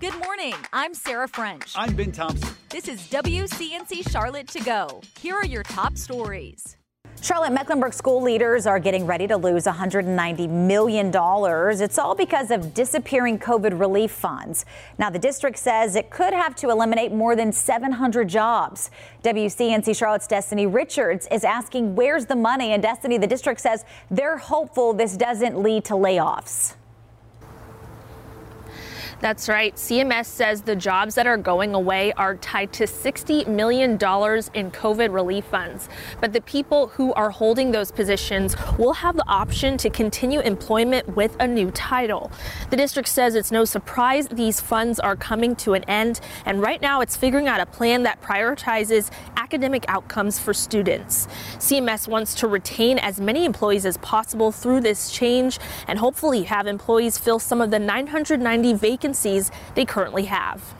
Good morning. I'm Sarah French. I'm Ben Thompson. This is WCNC Charlotte to go. Here are your top stories. Charlotte Mecklenburg school leaders are getting ready to lose $190 million. It's all because of disappearing COVID relief funds. Now, the district says it could have to eliminate more than 700 jobs. WCNC Charlotte's Destiny Richards is asking where's the money? And Destiny, the district says they're hopeful this doesn't lead to layoffs. That's right. CMS says the jobs that are going away are tied to $60 million in COVID relief funds. But the people who are holding those positions will have the option to continue employment with a new title. The district says it's no surprise these funds are coming to an end, and right now it's figuring out a plan that prioritizes academic outcomes for students. CMS wants to retain as many employees as possible through this change and hopefully have employees fill some of the 990 vacancies vacancies they currently have.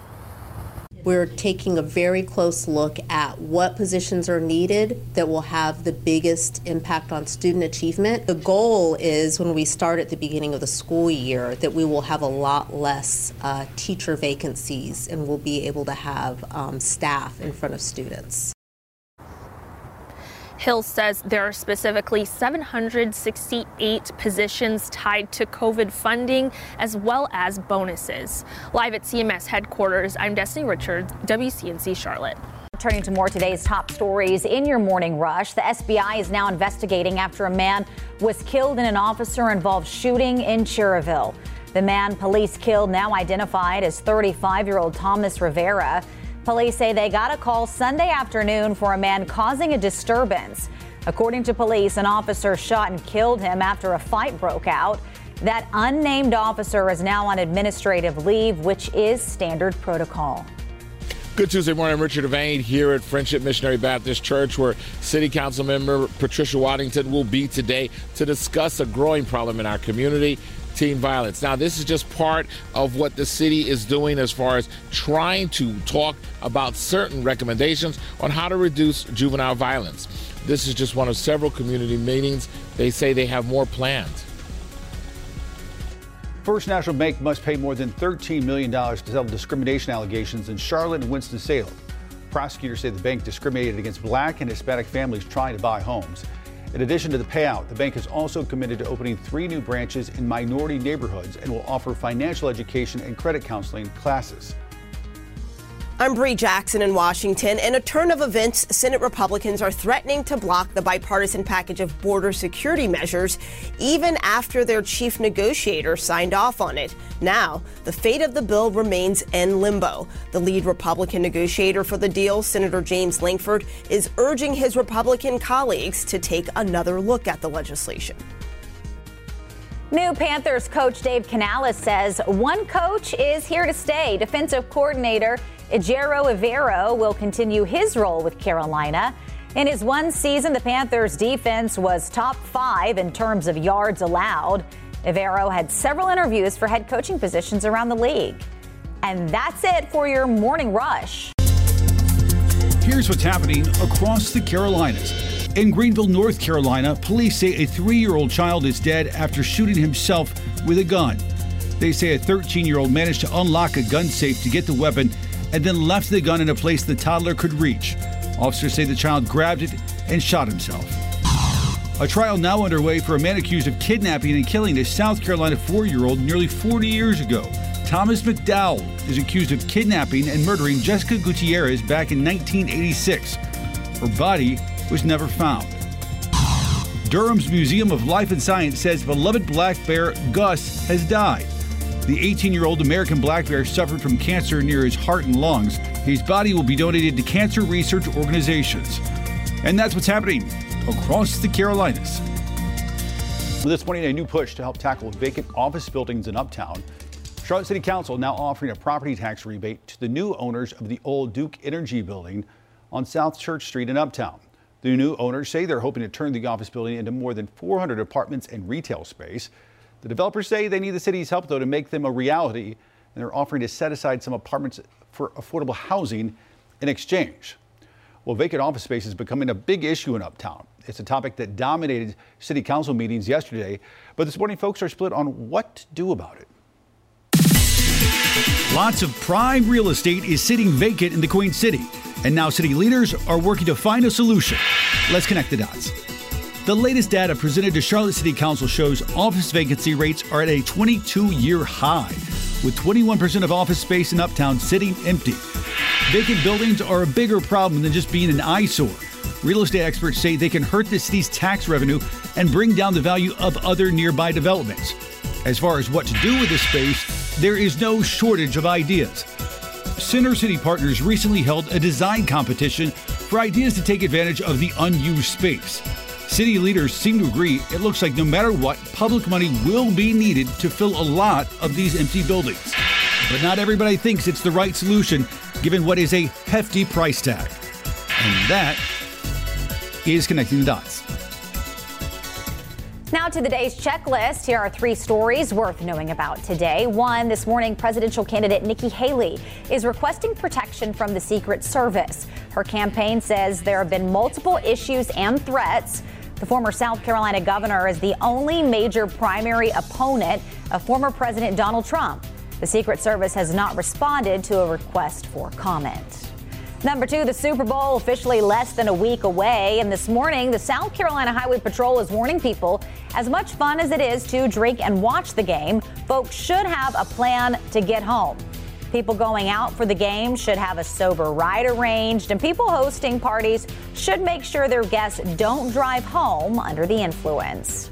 We're taking a very close look at what positions are needed that will have the biggest impact on student achievement. The goal is when we start at the beginning of the school year that we will have a lot less uh, teacher vacancies and we'll be able to have um, staff in front of students. Hill says there are specifically 768 positions tied to COVID funding as well as bonuses. Live at CMS headquarters, I'm Destiny Richards, WCNC Charlotte. Turning to more today's top stories in your morning rush, the SBI is now investigating after a man was killed in an officer involved shooting in Cherryville. The man police killed, now identified as 35 year old Thomas Rivera. Police say they got a call Sunday afternoon for a man causing a disturbance. According to police, an officer shot and killed him after a fight broke out. That unnamed officer is now on administrative leave, which is standard protocol. Good Tuesday morning. Richard Devane here at Friendship Missionary Baptist Church, where City Council member Patricia Waddington will be today to discuss a growing problem in our community teen violence. Now, this is just part of what the city is doing as far as trying to talk about certain recommendations on how to reduce juvenile violence. This is just one of several community meetings. They say they have more plans. First National Bank must pay more than $13 million to settle discrimination allegations in Charlotte and Winston-Salem. Prosecutors say the bank discriminated against black and Hispanic families trying to buy homes. In addition to the payout, the bank is also committed to opening three new branches in minority neighborhoods and will offer financial education and credit counseling classes. I'm Bree Jackson in Washington. In a turn of events, Senate Republicans are threatening to block the bipartisan package of border security measures even after their chief negotiator signed off on it. Now, the fate of the bill remains in limbo. The lead Republican negotiator for the deal, Senator James Lankford, is urging his Republican colleagues to take another look at the legislation. New Panthers coach Dave Canales says one coach is here to stay. Defensive coordinator Ejiro Evero will continue his role with Carolina. In his one season, the Panthers' defense was top five in terms of yards allowed. Evero had several interviews for head coaching positions around the league. And that's it for your morning rush. Here's what's happening across the Carolinas. In Greenville, North Carolina, police say a three year old child is dead after shooting himself with a gun. They say a 13 year old managed to unlock a gun safe to get the weapon and then left the gun in a place the toddler could reach. Officers say the child grabbed it and shot himself. A trial now underway for a man accused of kidnapping and killing a South Carolina four year old nearly 40 years ago. Thomas McDowell is accused of kidnapping and murdering Jessica Gutierrez back in 1986. Her body was never found. Durham's Museum of Life and Science says beloved black bear Gus has died. The 18 year old American black bear suffered from cancer near his heart and lungs. His body will be donated to cancer research organizations. And that's what's happening across the Carolinas. This morning, a new push to help tackle vacant office buildings in Uptown. Charlotte City Council now offering a property tax rebate to the new owners of the old Duke Energy building on South Church Street in Uptown. The new owners say they're hoping to turn the office building into more than 400 apartments and retail space. The developers say they need the city's help, though, to make them a reality, and they're offering to set aside some apartments for affordable housing in exchange. Well, vacant office space is becoming a big issue in Uptown. It's a topic that dominated city council meetings yesterday, but this morning folks are split on what to do about it. Lots of prime real estate is sitting vacant in the Queen City, and now city leaders are working to find a solution. Let's connect the dots. The latest data presented to Charlotte City Council shows office vacancy rates are at a 22 year high, with 21% of office space in Uptown sitting empty. Vacant buildings are a bigger problem than just being an eyesore. Real estate experts say they can hurt the city's tax revenue and bring down the value of other nearby developments. As far as what to do with this space, there is no shortage of ideas. Center City Partners recently held a design competition for ideas to take advantage of the unused space. City leaders seem to agree it looks like no matter what, public money will be needed to fill a lot of these empty buildings. But not everybody thinks it's the right solution given what is a hefty price tag. And that is connecting the dots. Now to the day's checklist. Here are three stories worth knowing about today. One, this morning, presidential candidate Nikki Haley is requesting protection from the Secret Service. Her campaign says there have been multiple issues and threats. The former South Carolina governor is the only major primary opponent of former President Donald Trump. The Secret Service has not responded to a request for comment. Number two, the Super Bowl officially less than a week away. And this morning, the South Carolina Highway Patrol is warning people as much fun as it is to drink and watch the game, folks should have a plan to get home. People going out for the game should have a sober ride arranged, and people hosting parties should make sure their guests don't drive home under the influence.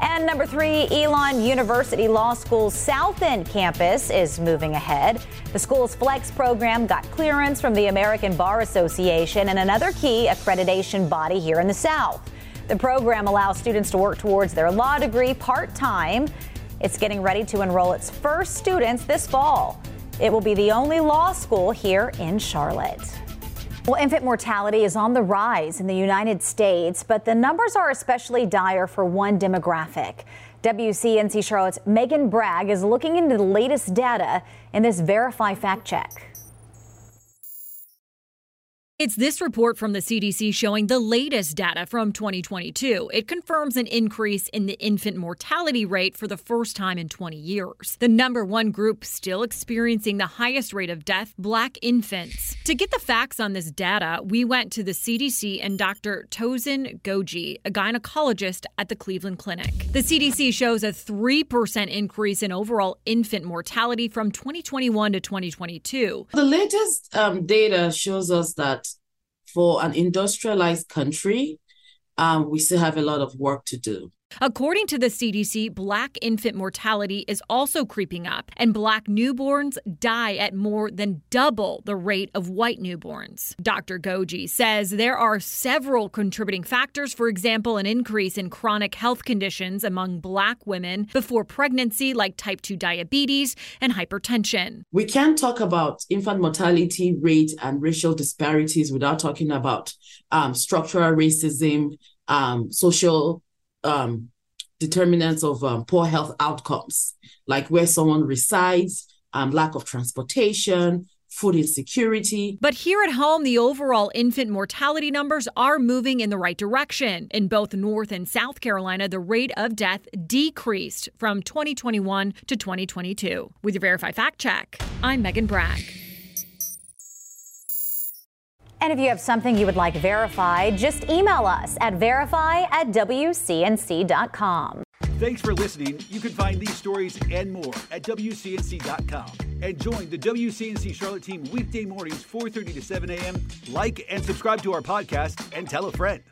And number three, Elon University Law School's South End campus is moving ahead. The school's Flex program got clearance from the American Bar Association and another key accreditation body here in the South. The program allows students to work towards their law degree part time. It's getting ready to enroll its first students this fall. It will be the only law school here in Charlotte. Well, infant mortality is on the rise in the United States, but the numbers are especially dire for one demographic. WCNC Charlotte's Megan Bragg is looking into the latest data in this Verify fact check. It's this report from the CDC showing the latest data from 2022. It confirms an increase in the infant mortality rate for the first time in 20 years. The number one group still experiencing the highest rate of death, black infants. To get the facts on this data, we went to the CDC and Dr. Tosin Goje, a gynecologist at the Cleveland Clinic. The CDC shows a 3% increase in overall infant mortality from 2021 to 2022. The latest um, data shows us that for an industrialized country, um, we still have a lot of work to do. According to the CDC, black infant mortality is also creeping up, and black newborns die at more than double the rate of white newborns. Dr. Goje says there are several contributing factors, for example, an increase in chronic health conditions among black women before pregnancy, like type 2 diabetes and hypertension. We can't talk about infant mortality rate and racial disparities without talking about um, structural racism, um, social um, determinants of um, poor health outcomes, like where someone resides, um, lack of transportation, food insecurity. But here at home, the overall infant mortality numbers are moving in the right direction. In both North and South Carolina, the rate of death decreased from 2021 to 2022. With your Verify Fact Check, I'm Megan Bragg. And if you have something you would like verified, just email us at verify at WCNC.com. Thanks for listening. You can find these stories and more at WCNC.com. And join the WCNC Charlotte team weekday mornings, 4.30 to 7 a.m. Like and subscribe to our podcast and tell a friend.